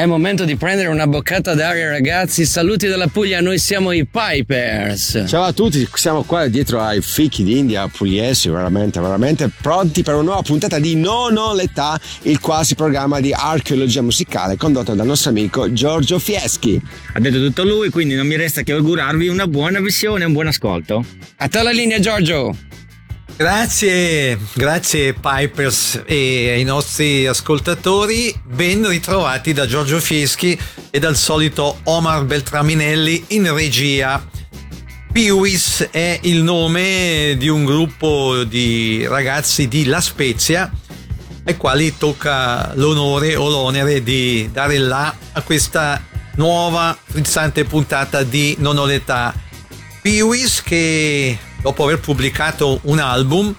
È momento di prendere una boccata d'aria, ragazzi. Saluti dalla Puglia, noi siamo i Pipers. Ciao a tutti, siamo qua dietro ai fichi d'India pugliesi, veramente, veramente pronti per una nuova puntata di Non ho l'età, il quasi programma di archeologia musicale condotto dal nostro amico Giorgio Fieschi. Ha detto tutto lui, quindi non mi resta che augurarvi una buona visione e un buon ascolto. A te la linea, Giorgio. Grazie, grazie Pipers e ai nostri ascoltatori, ben ritrovati da Giorgio Fieschi e dal solito Omar Beltraminelli in regia. Piwis è il nome di un gruppo di ragazzi di La Spezia ai quali tocca l'onore o l'onere di dare là a questa nuova frizzante puntata di Non ho l'età. Piwis che dopo aver pubblicato un album,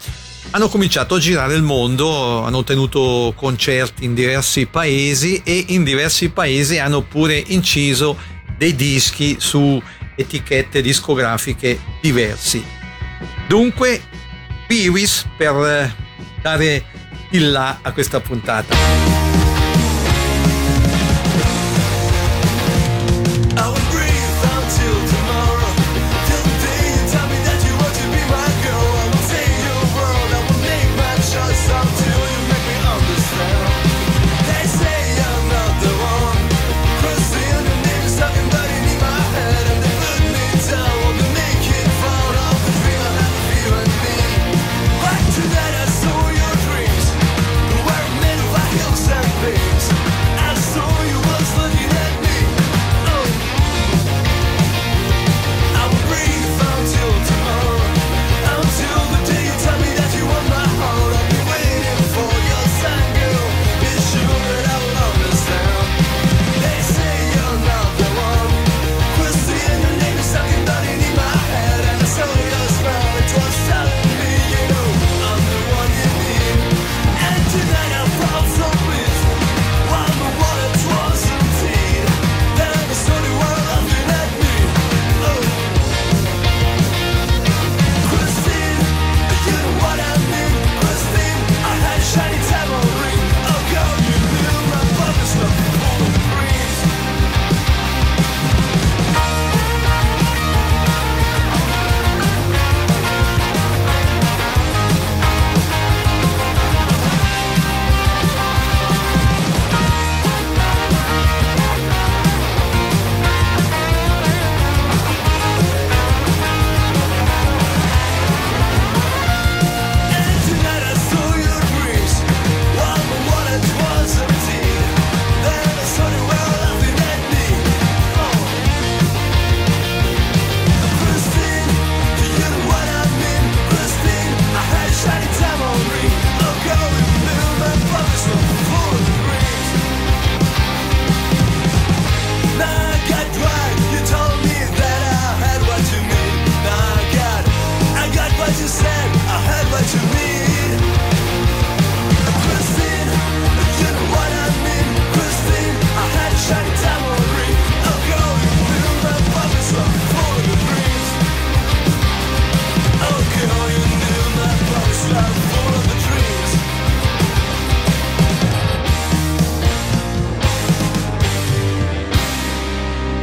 hanno cominciato a girare il mondo, hanno tenuto concerti in diversi paesi e in diversi paesi hanno pure inciso dei dischi su etichette discografiche diversi. Dunque, Piwis per dare il là a questa puntata.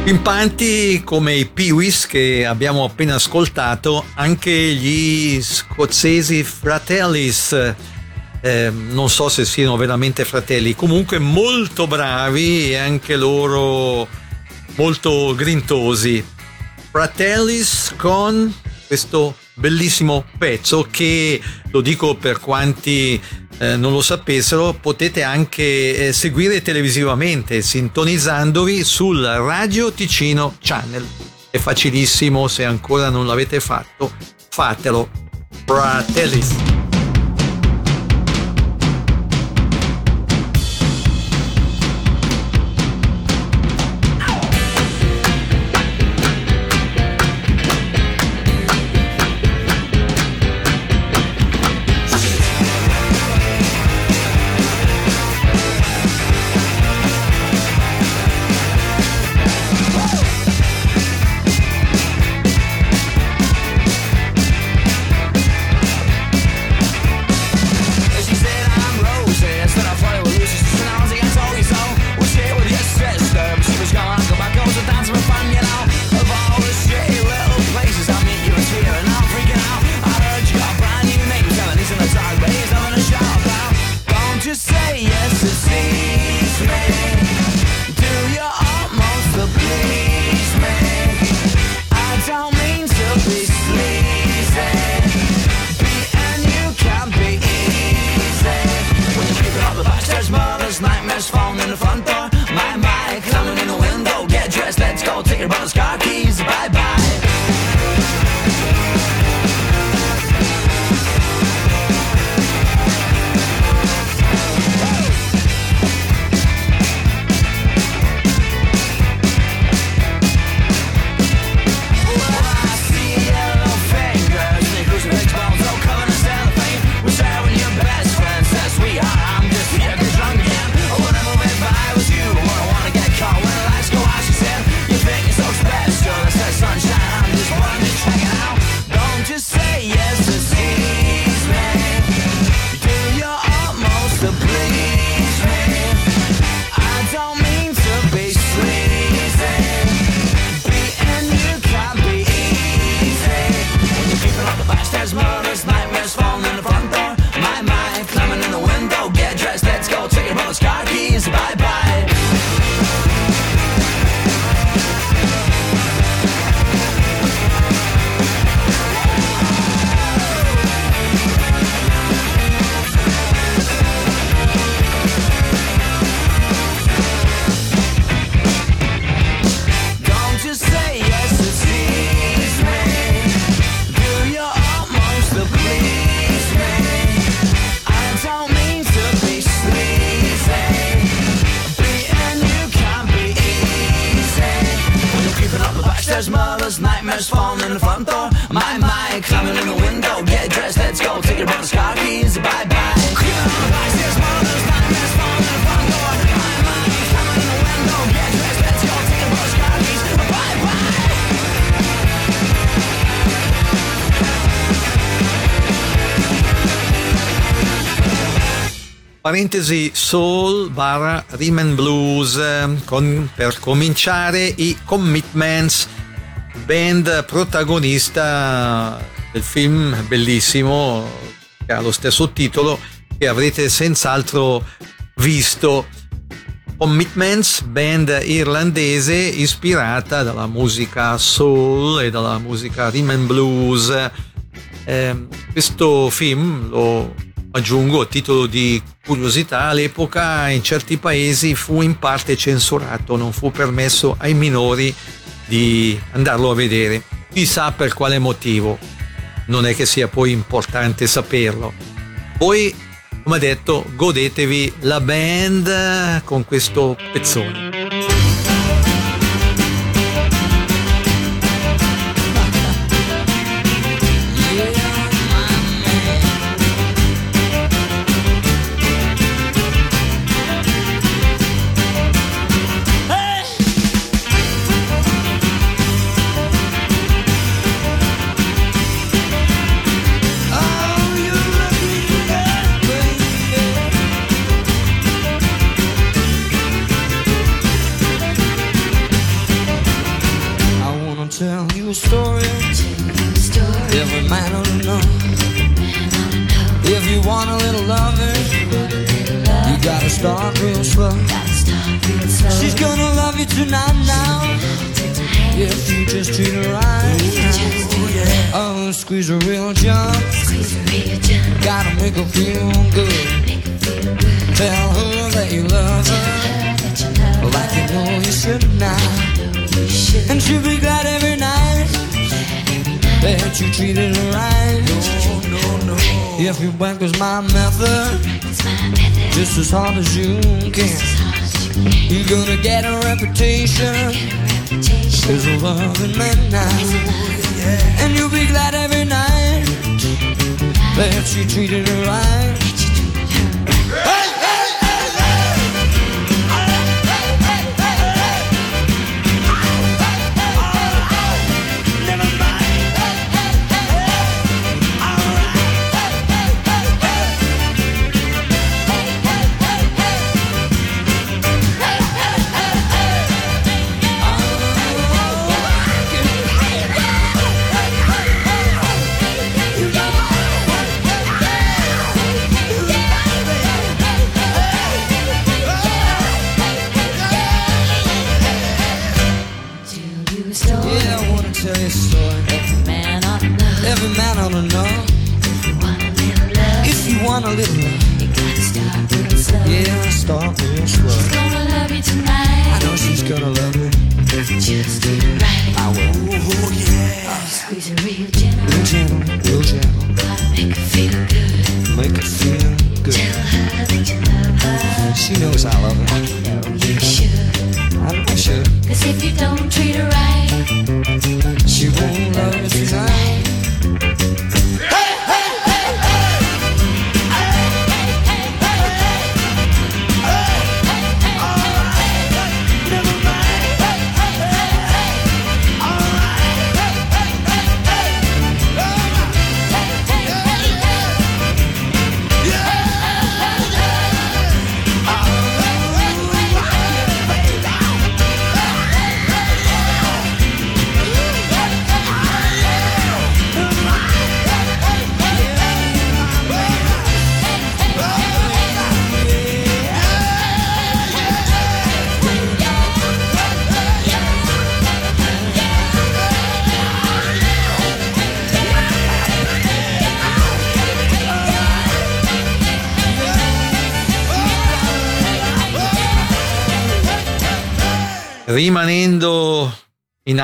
Pimpanti come i Peewees che abbiamo appena ascoltato, anche gli scozzesi Fratellis, eh, non so se siano veramente fratelli, comunque molto bravi e anche loro molto grintosi. Fratellis con questo bellissimo pezzo che, lo dico per quanti eh, non lo sapessero, potete anche eh, seguire televisivamente sintonizzandovi sul Radio Ticino Channel. È facilissimo, se ancora non l'avete fatto, fatelo. Fratellis. Front door. My, my, climbing in the window. Get dressed, let's go. Take your brother's car bye bye. Parentesi soul barra rhythm blues eh, con, per cominciare i Commitments, band protagonista del film bellissimo che ha lo stesso titolo che avrete senz'altro visto. Commitments, band irlandese ispirata dalla musica soul e dalla musica rhythm and blues. Eh, questo film lo aggiungo a titolo di curiosità all'epoca in certi paesi fu in parte censurato non fu permesso ai minori di andarlo a vedere. Chissà per quale motivo. Non è che sia poi importante saperlo. Poi come detto godetevi la band con questo pezzone you want a little loving, you gotta start real slow. She's gonna love you tonight now. If you just treat her right. Oh, squeeze her real jump. Gotta make her feel good. Tell her that you love her. Like you know you should now. And she'll be glad every night that you treated her right. If you work is my method, just as hard as you can, you're gonna get a reputation as a loving man now. And you'll be glad every night that you treated her right.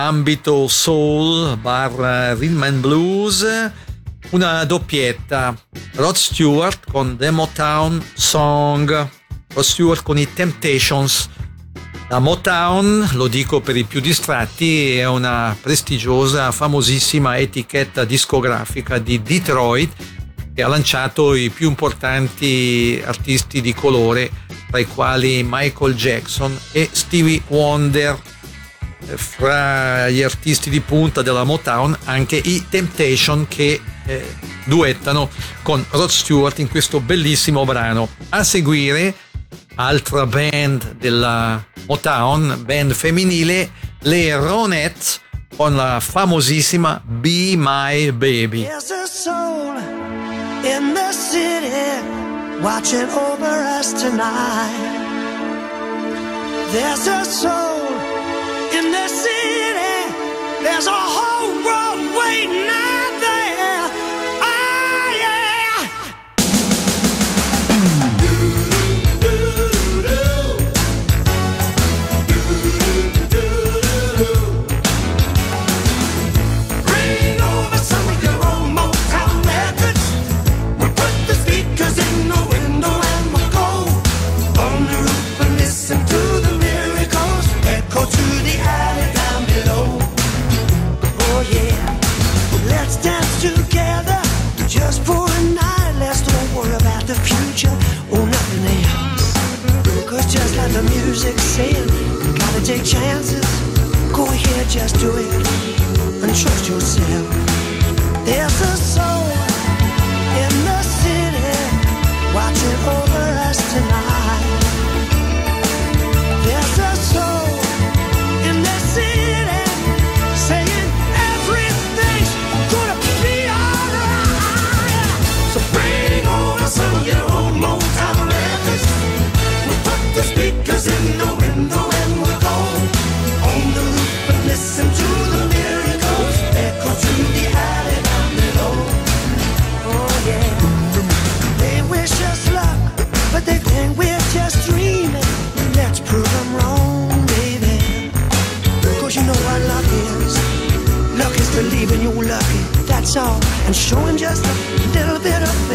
ambito soul bar rhythm and blues una doppietta. Rod Stewart con The Motown Song. Rod Stewart con i Temptations. La Motown, lo dico per i più distratti, è una prestigiosa, famosissima etichetta discografica di Detroit che ha lanciato i più importanti artisti di colore, tra i quali Michael Jackson e Stevie Wonder fra gli artisti di punta della Motown anche i Temptation che eh, duettano con Rod Stewart in questo bellissimo brano. A seguire, altra band della Motown, band femminile, le Ronettes con la famosissima Be My Baby. There's a soul city, there's a whole world. music saying, gotta take chances. Go ahead, just do it and trust yourself. There's a song. you lucky, that's all. And show him just a little bit of faith.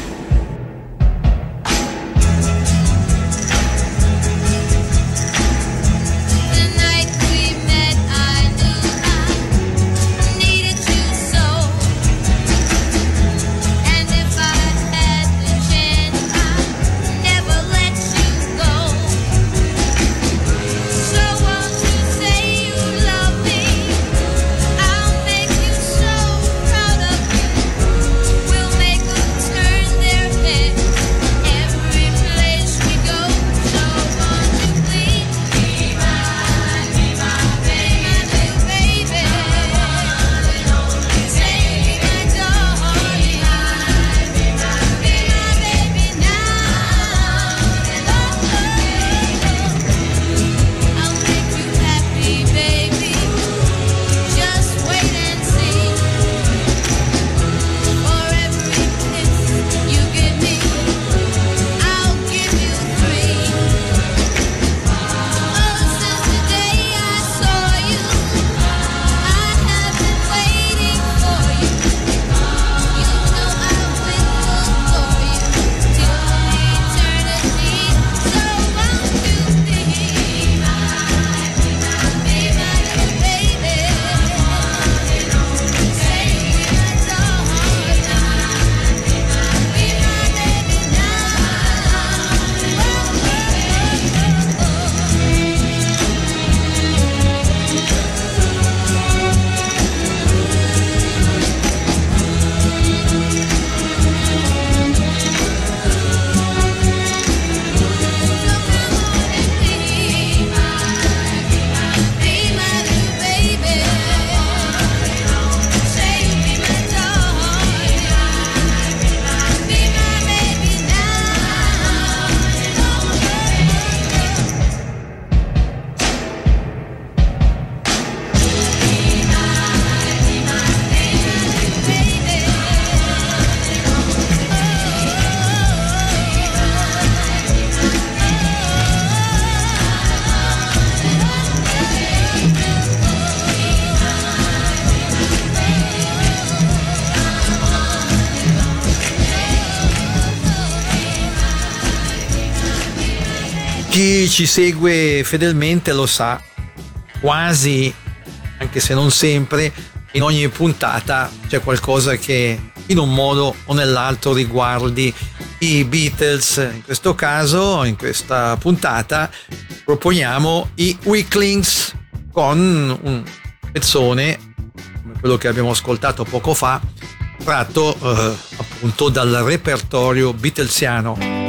Ci segue fedelmente lo sa, quasi, anche se non sempre, in ogni puntata c'è qualcosa che in un modo o nell'altro riguardi i Beatles. In questo caso, in questa puntata, proponiamo i Weaklings con un pezzone come quello che abbiamo ascoltato poco fa, tratto eh, appunto dal repertorio beatlesiano.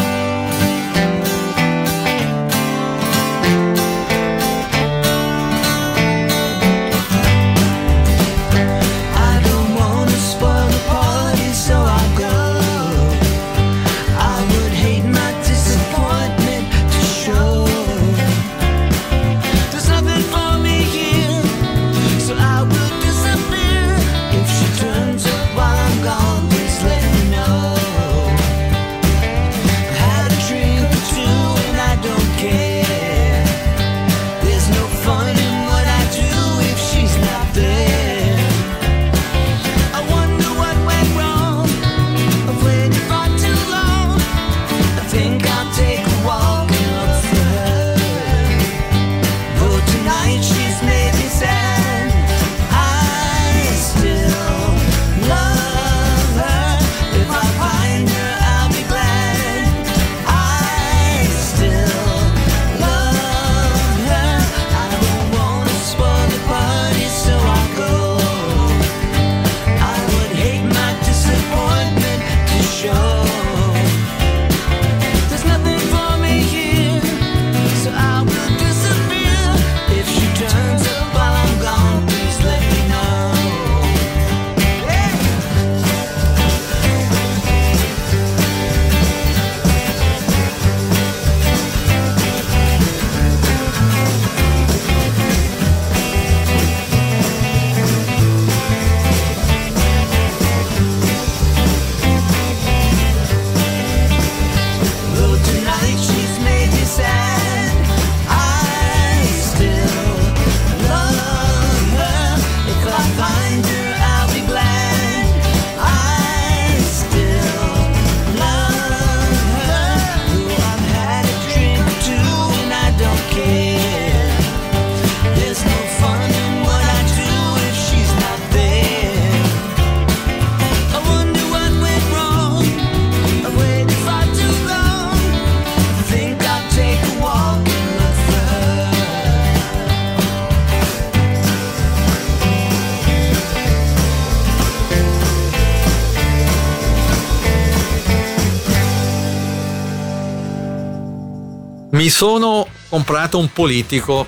Mi sono comprato un politico.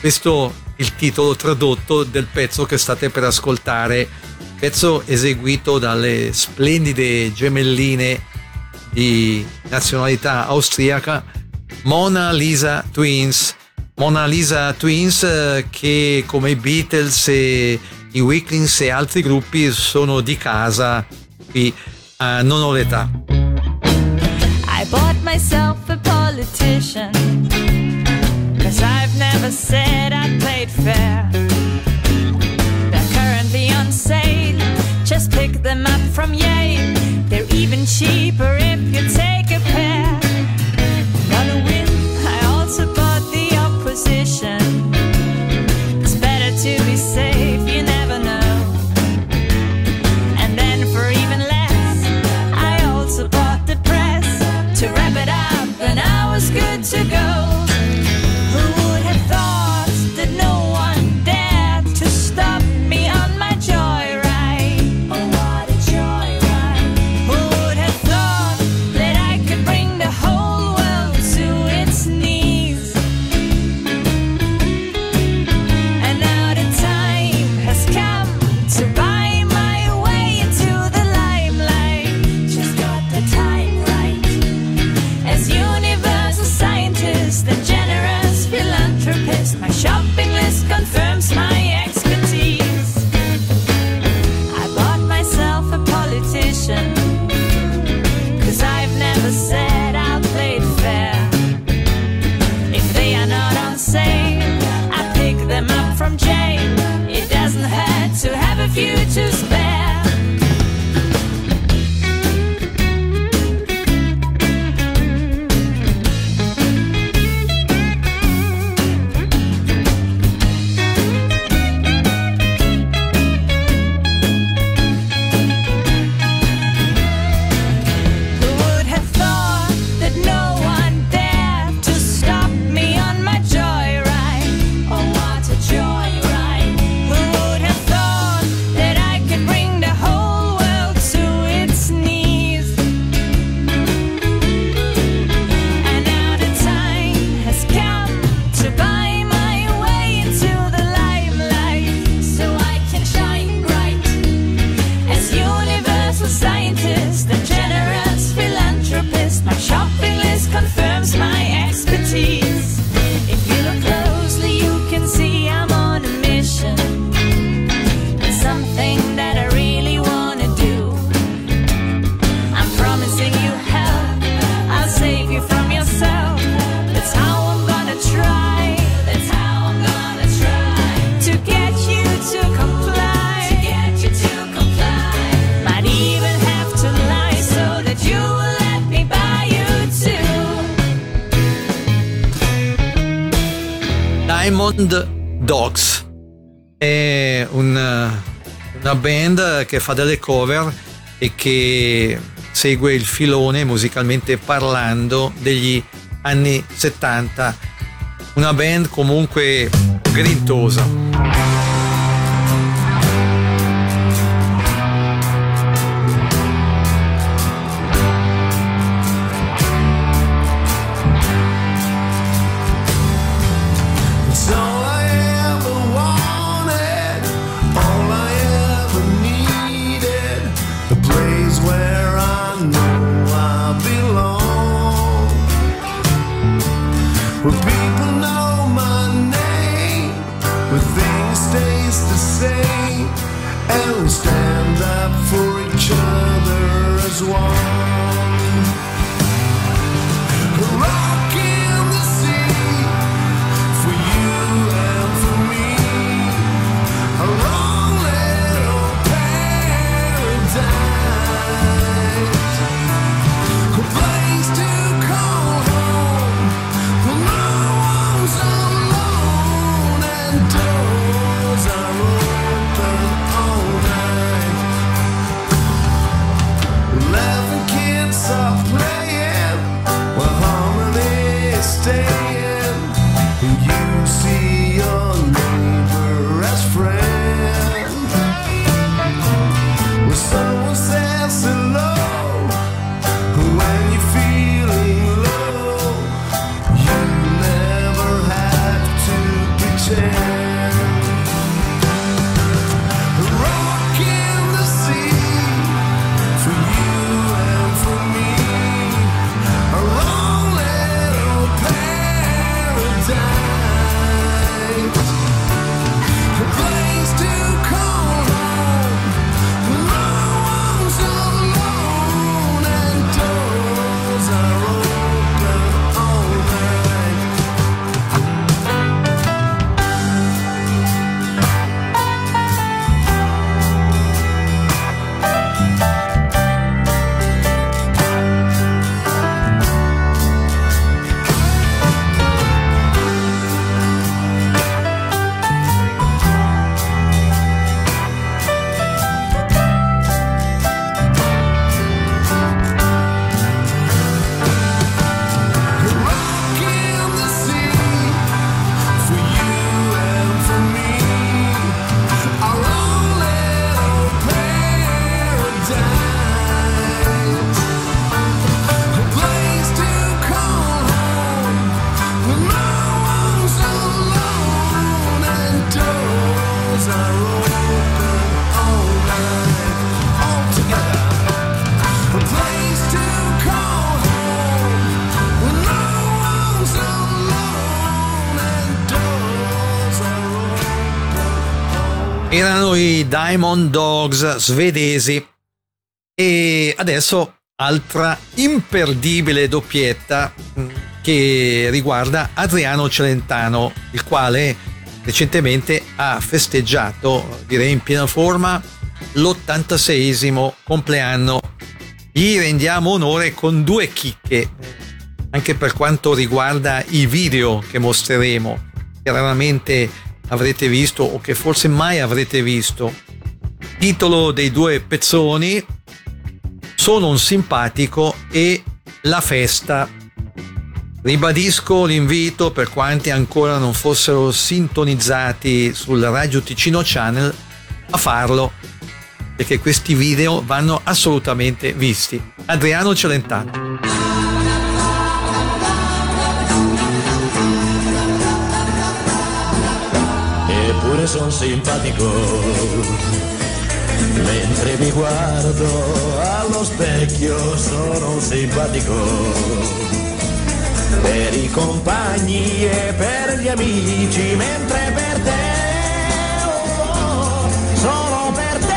Questo è il titolo tradotto del pezzo che state per ascoltare. Pezzo eseguito dalle splendide gemelline di nazionalità austriaca Mona Lisa Twins. Mona Lisa Twins eh, che come i Beatles e i Weaklings e altri gruppi sono di casa qui a Non ho l'età. I bought myself a politician. Cause I've never said I played fair. They're currently on sale. Just pick them up from Yale. They're even cheaper if you take a pair. Gonna win. I also bought the opposition. Diamond Dogs. È un- una band che fa delle cover e che segue il filone musicalmente parlando degli anni 70. Una band comunque grintosa. sei. Diamond Dogs svedesi e adesso altra imperdibile doppietta mh, che riguarda Adriano Celentano, il quale recentemente ha festeggiato, direi in piena forma, l'86esimo compleanno. Gli rendiamo onore con due chicche, anche per quanto riguarda i video che mostreremo, che raramente avrete visto o che forse mai avrete visto. Titolo dei due pezzoni Sono un simpatico e La festa. Ribadisco l'invito per quanti ancora non fossero sintonizzati sul Radio Ticino Channel a farlo perché questi video vanno assolutamente visti. Adriano Celentano. Eppure son simpatico. Mentre mi guardo allo specchio sono simpatico. Per i compagni e per gli amici Mentre per te oh, sono per te.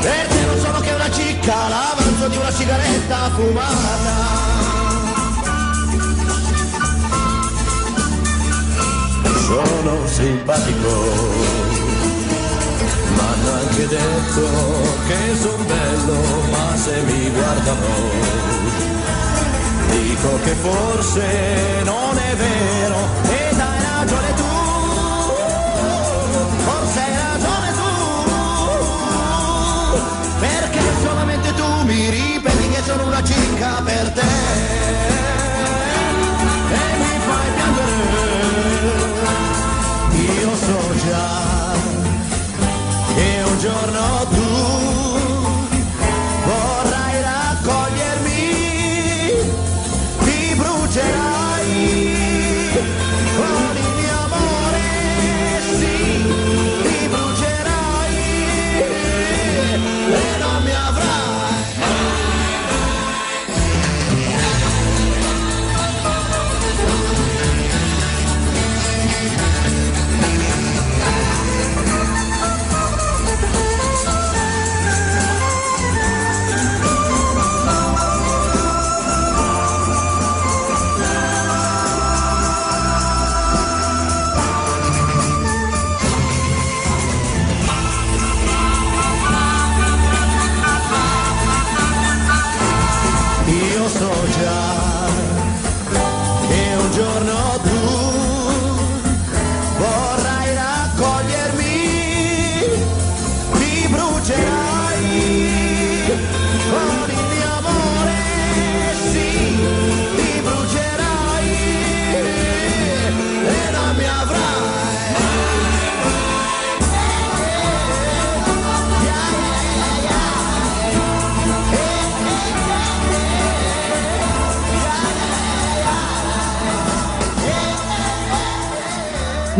Per te non sono che una cicca L'avanzo di una sigaretta fumata sono simpatico, ma hanno anche detto che sono bello, ma se mi guardano dico che forse non è vero ed hai ragione tu, forse hai ragione tu, perché solamente tu mi ripeti che sono una cicca per te. Arnavut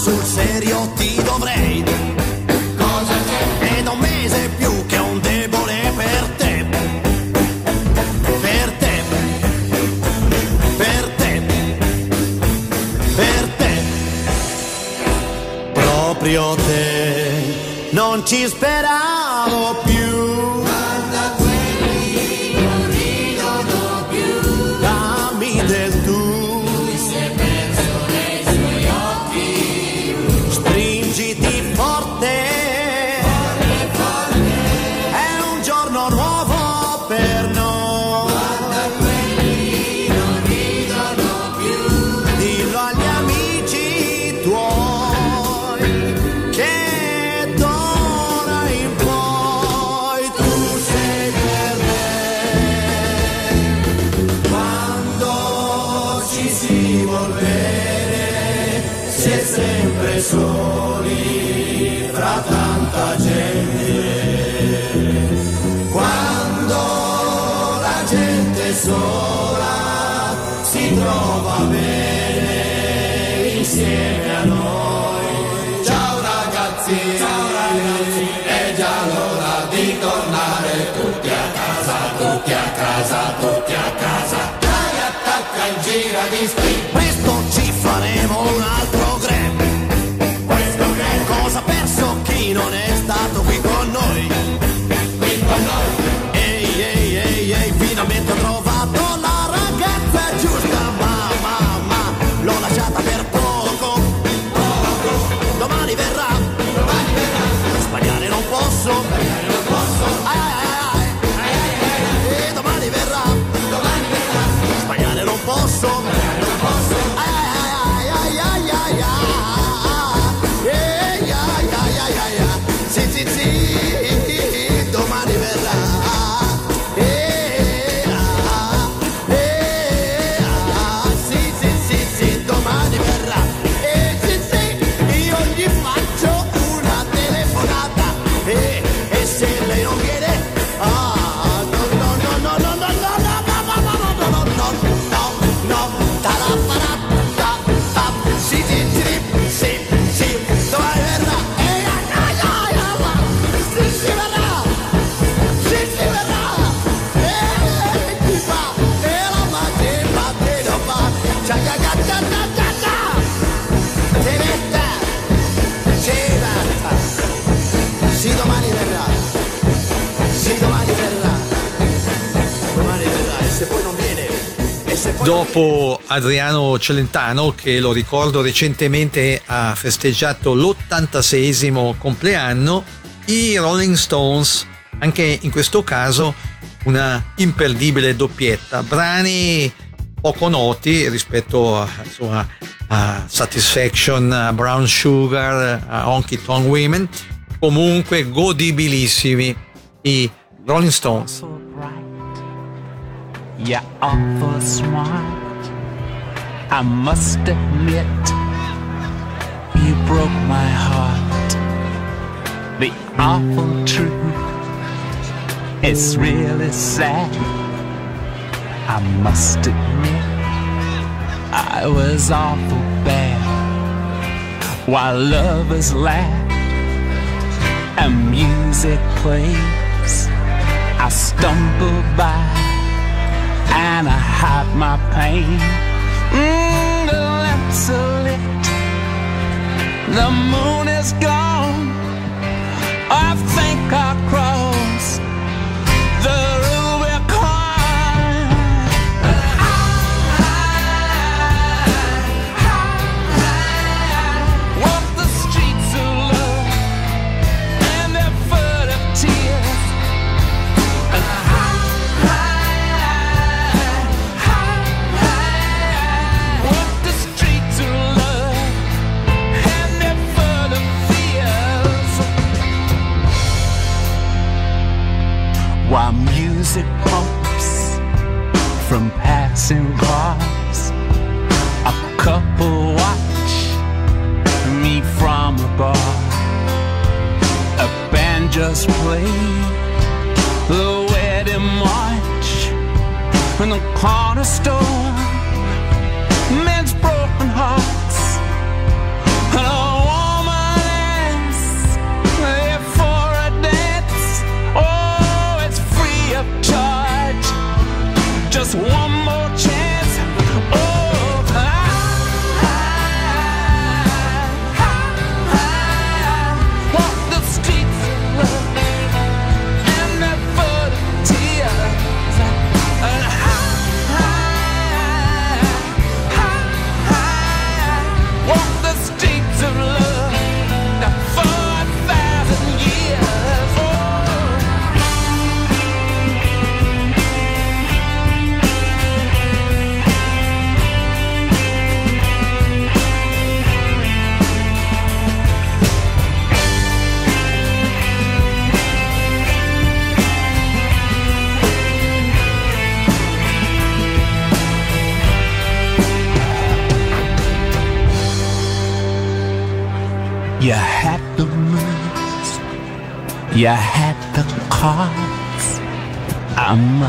sul serio ti dovrei. Cosa c'è? È da un mese più che un debole per te. Per te. Per te. Per te. Proprio te. Non ci sperare. dischi. Presto ci faremo un altro grab. Questo grab. Cosa perso chi non è? Dopo Adriano Celentano, che lo ricordo recentemente ha festeggiato l'86 compleanno, i Rolling Stones, anche in questo caso una imperdibile doppietta, brani poco noti rispetto a, insomma, a Satisfaction, a Brown Sugar, a Honky Tonk Women, comunque godibilissimi i Rolling Stones. You're awful smart. I must admit, you broke my heart. The awful truth is really sad. I must admit, I was awful bad. While lovers laugh and music plays, I stumble by and I hide my pain. Mm, the lamps are lit, the moon is gone. I think I'll cross passing cars, a couple watch me from a bar. A band just played the wedding march in the corner store.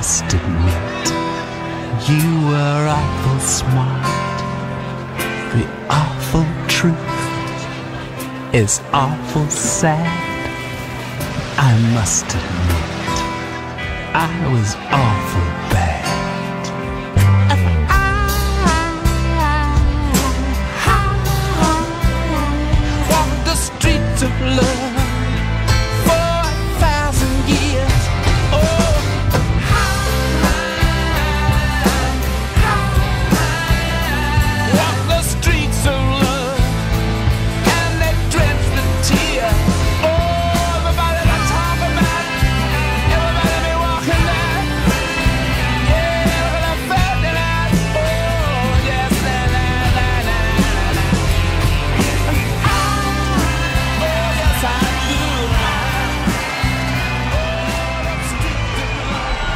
Must admit, you were awful smart. The awful truth is awful sad. I must admit, I was awful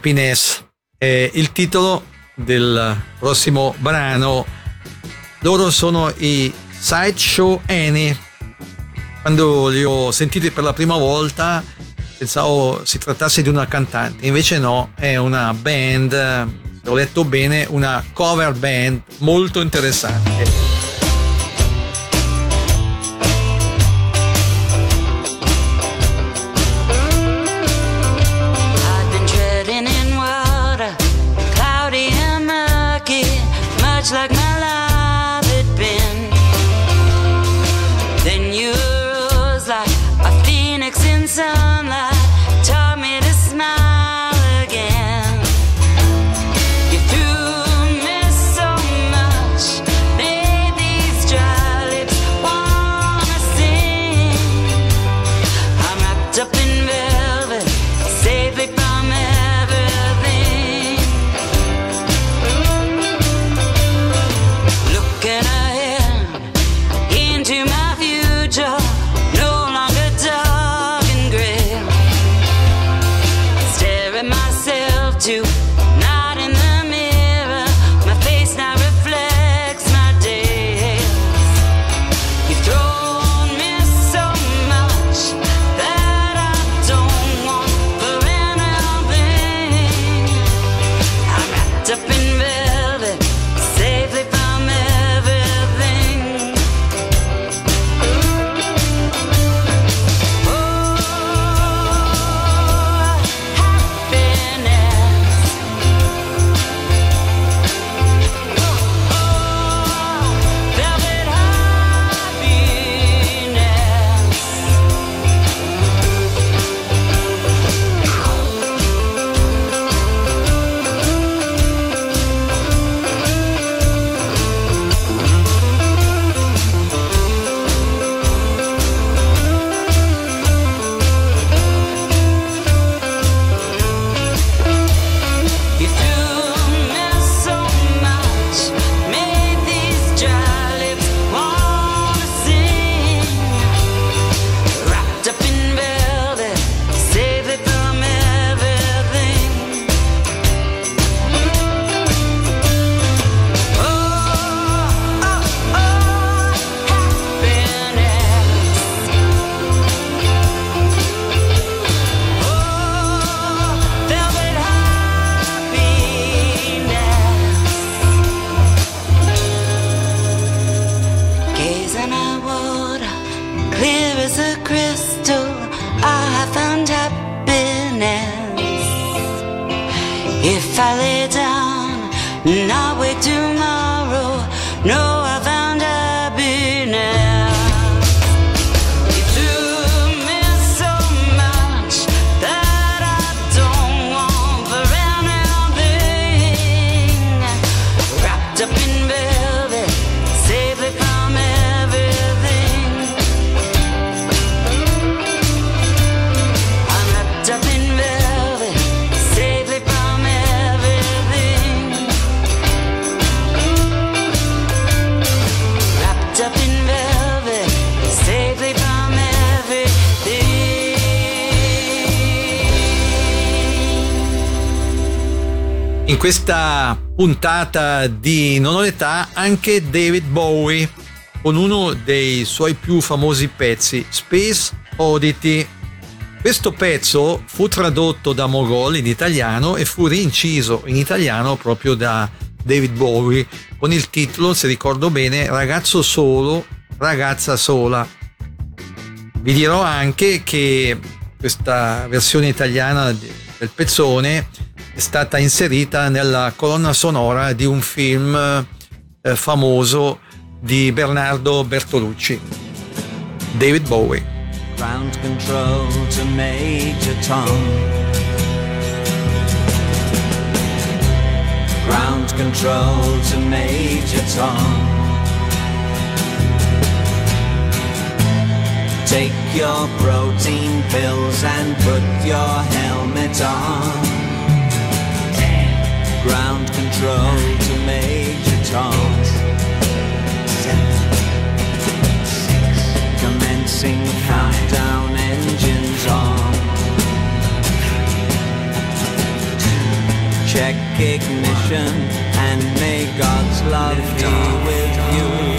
Happiness è il titolo del prossimo brano. Loro sono i Sideshow Annie. Quando li ho sentiti per la prima volta pensavo si trattasse di una cantante, invece no, è una band, se ho letto bene, una cover band molto interessante. Myself Now questa puntata di Non ho l'età anche David Bowie con uno dei suoi più famosi pezzi, Space Oddity. Questo pezzo fu tradotto da Mogol in italiano e fu rinciso in italiano proprio da David Bowie con il titolo, se ricordo bene, Ragazzo solo, ragazza sola. Vi dirò anche che questa versione italiana del pezzone è stata inserita nella colonna sonora di un film eh, famoso di Bernardo Bertolucci. David Bowie. Ground control to Major Tom. Ground control to Major Tom. Take your protein pills and put your helmet on. ground control to Major Tom. Commencing countdown engines on. Check ignition and may God's love be with you.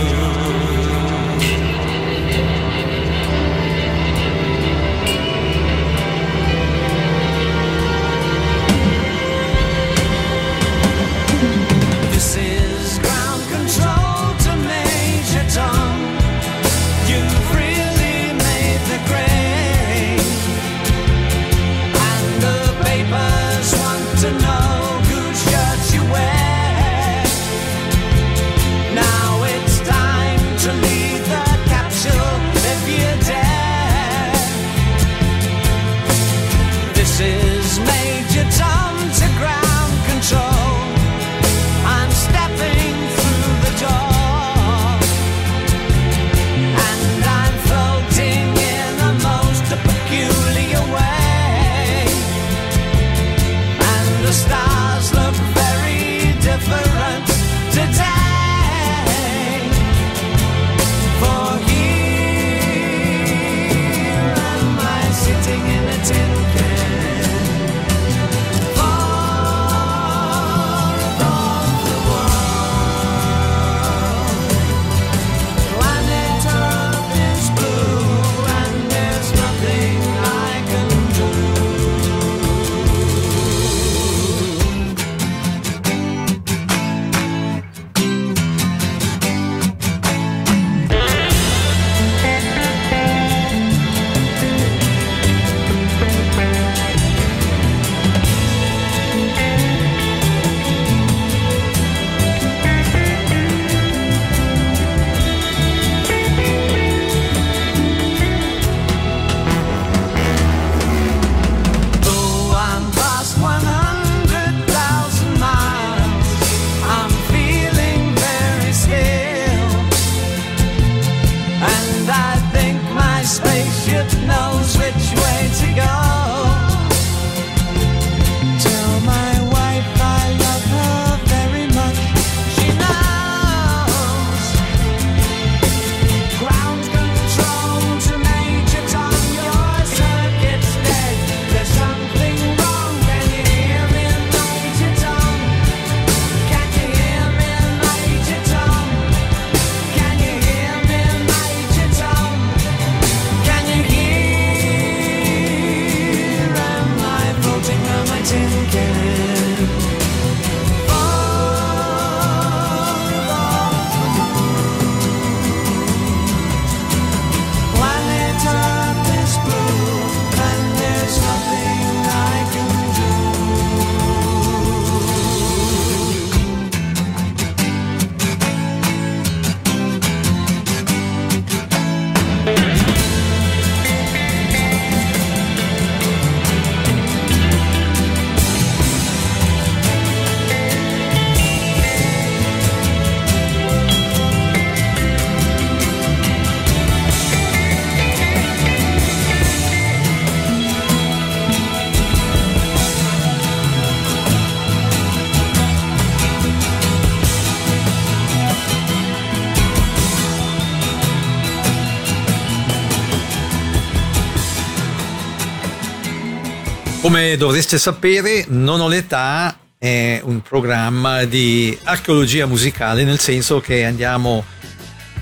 Come dovreste sapere, Non ho l'età è un programma di archeologia musicale, nel senso che andiamo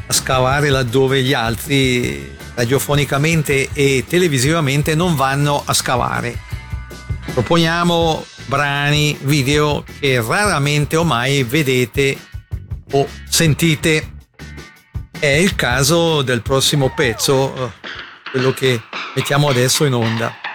a scavare laddove gli altri radiofonicamente e televisivamente non vanno a scavare. Proponiamo brani, video che raramente o mai vedete o sentite. È il caso del prossimo pezzo, eh, quello che mettiamo adesso in onda.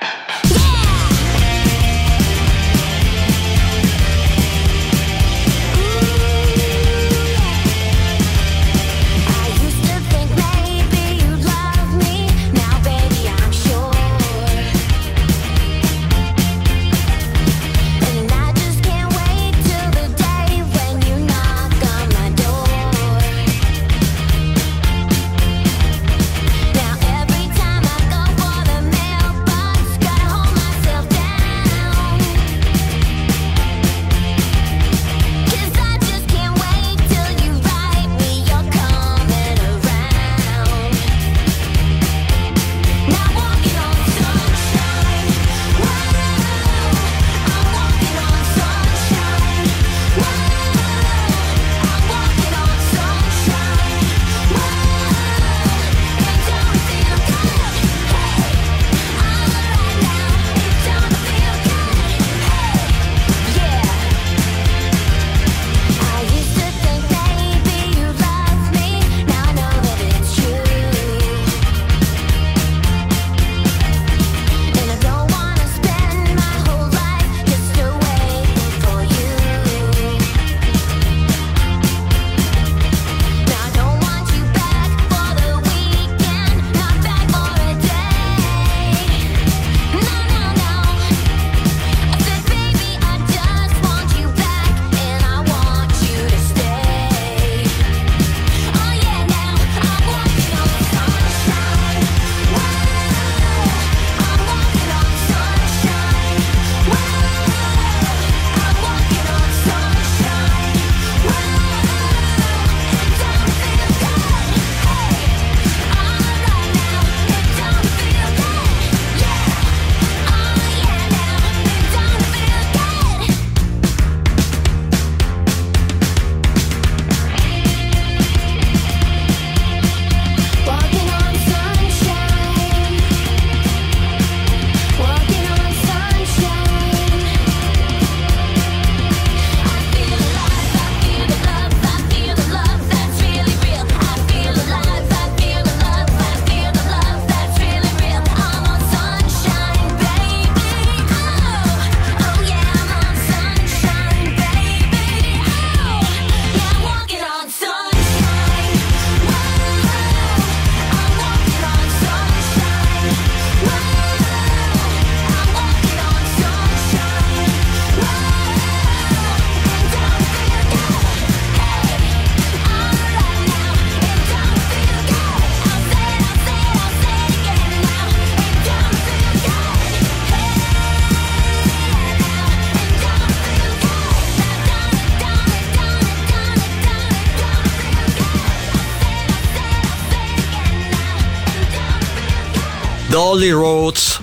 Dolly Rhodes,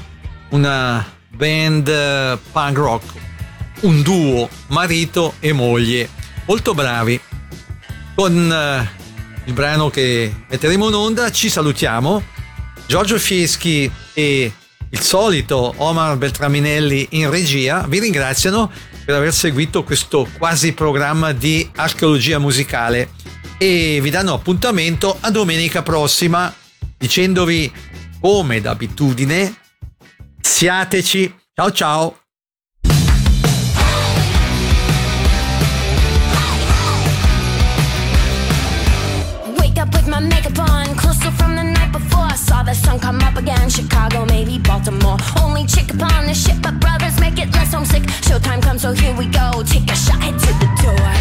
una band eh, punk rock, un duo, marito e moglie, molto bravi. Con eh, il brano che metteremo in onda ci salutiamo. Giorgio Fieschi e il solito Omar Beltraminelli in regia vi ringraziano per aver seguito questo quasi programma di archeologia musicale e vi danno appuntamento a domenica prossima dicendovi come d'abitudine siateci ciao ciao the sun come up again, Chicago, maybe Baltimore. Only chick upon the ship, but brothers make it less homesick. Showtime comes, so here we go. Take a shot, head to the door.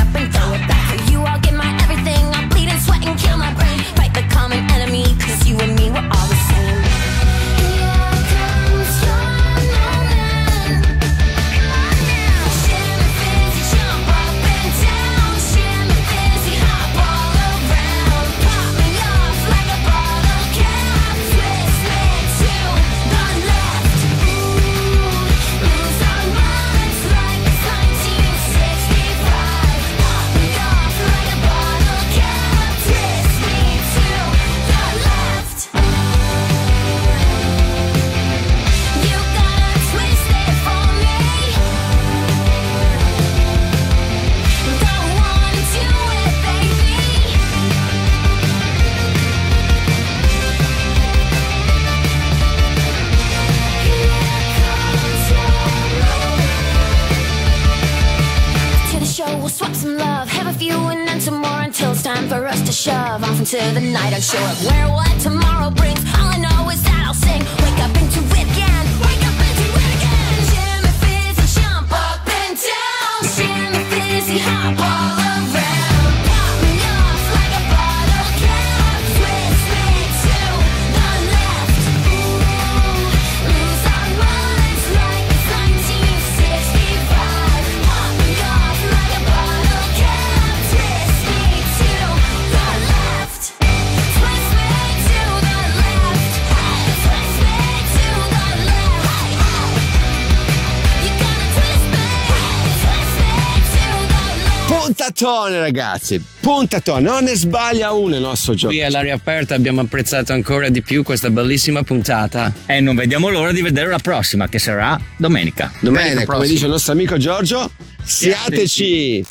Puntatone ragazzi, puntatone, non ne sbaglia uno il nostro gioco. Qui all'aria aperta abbiamo apprezzato ancora di più questa bellissima puntata. E non vediamo l'ora di vedere la prossima, che sarà domenica. Bene, come dice il nostro amico Giorgio, siateci!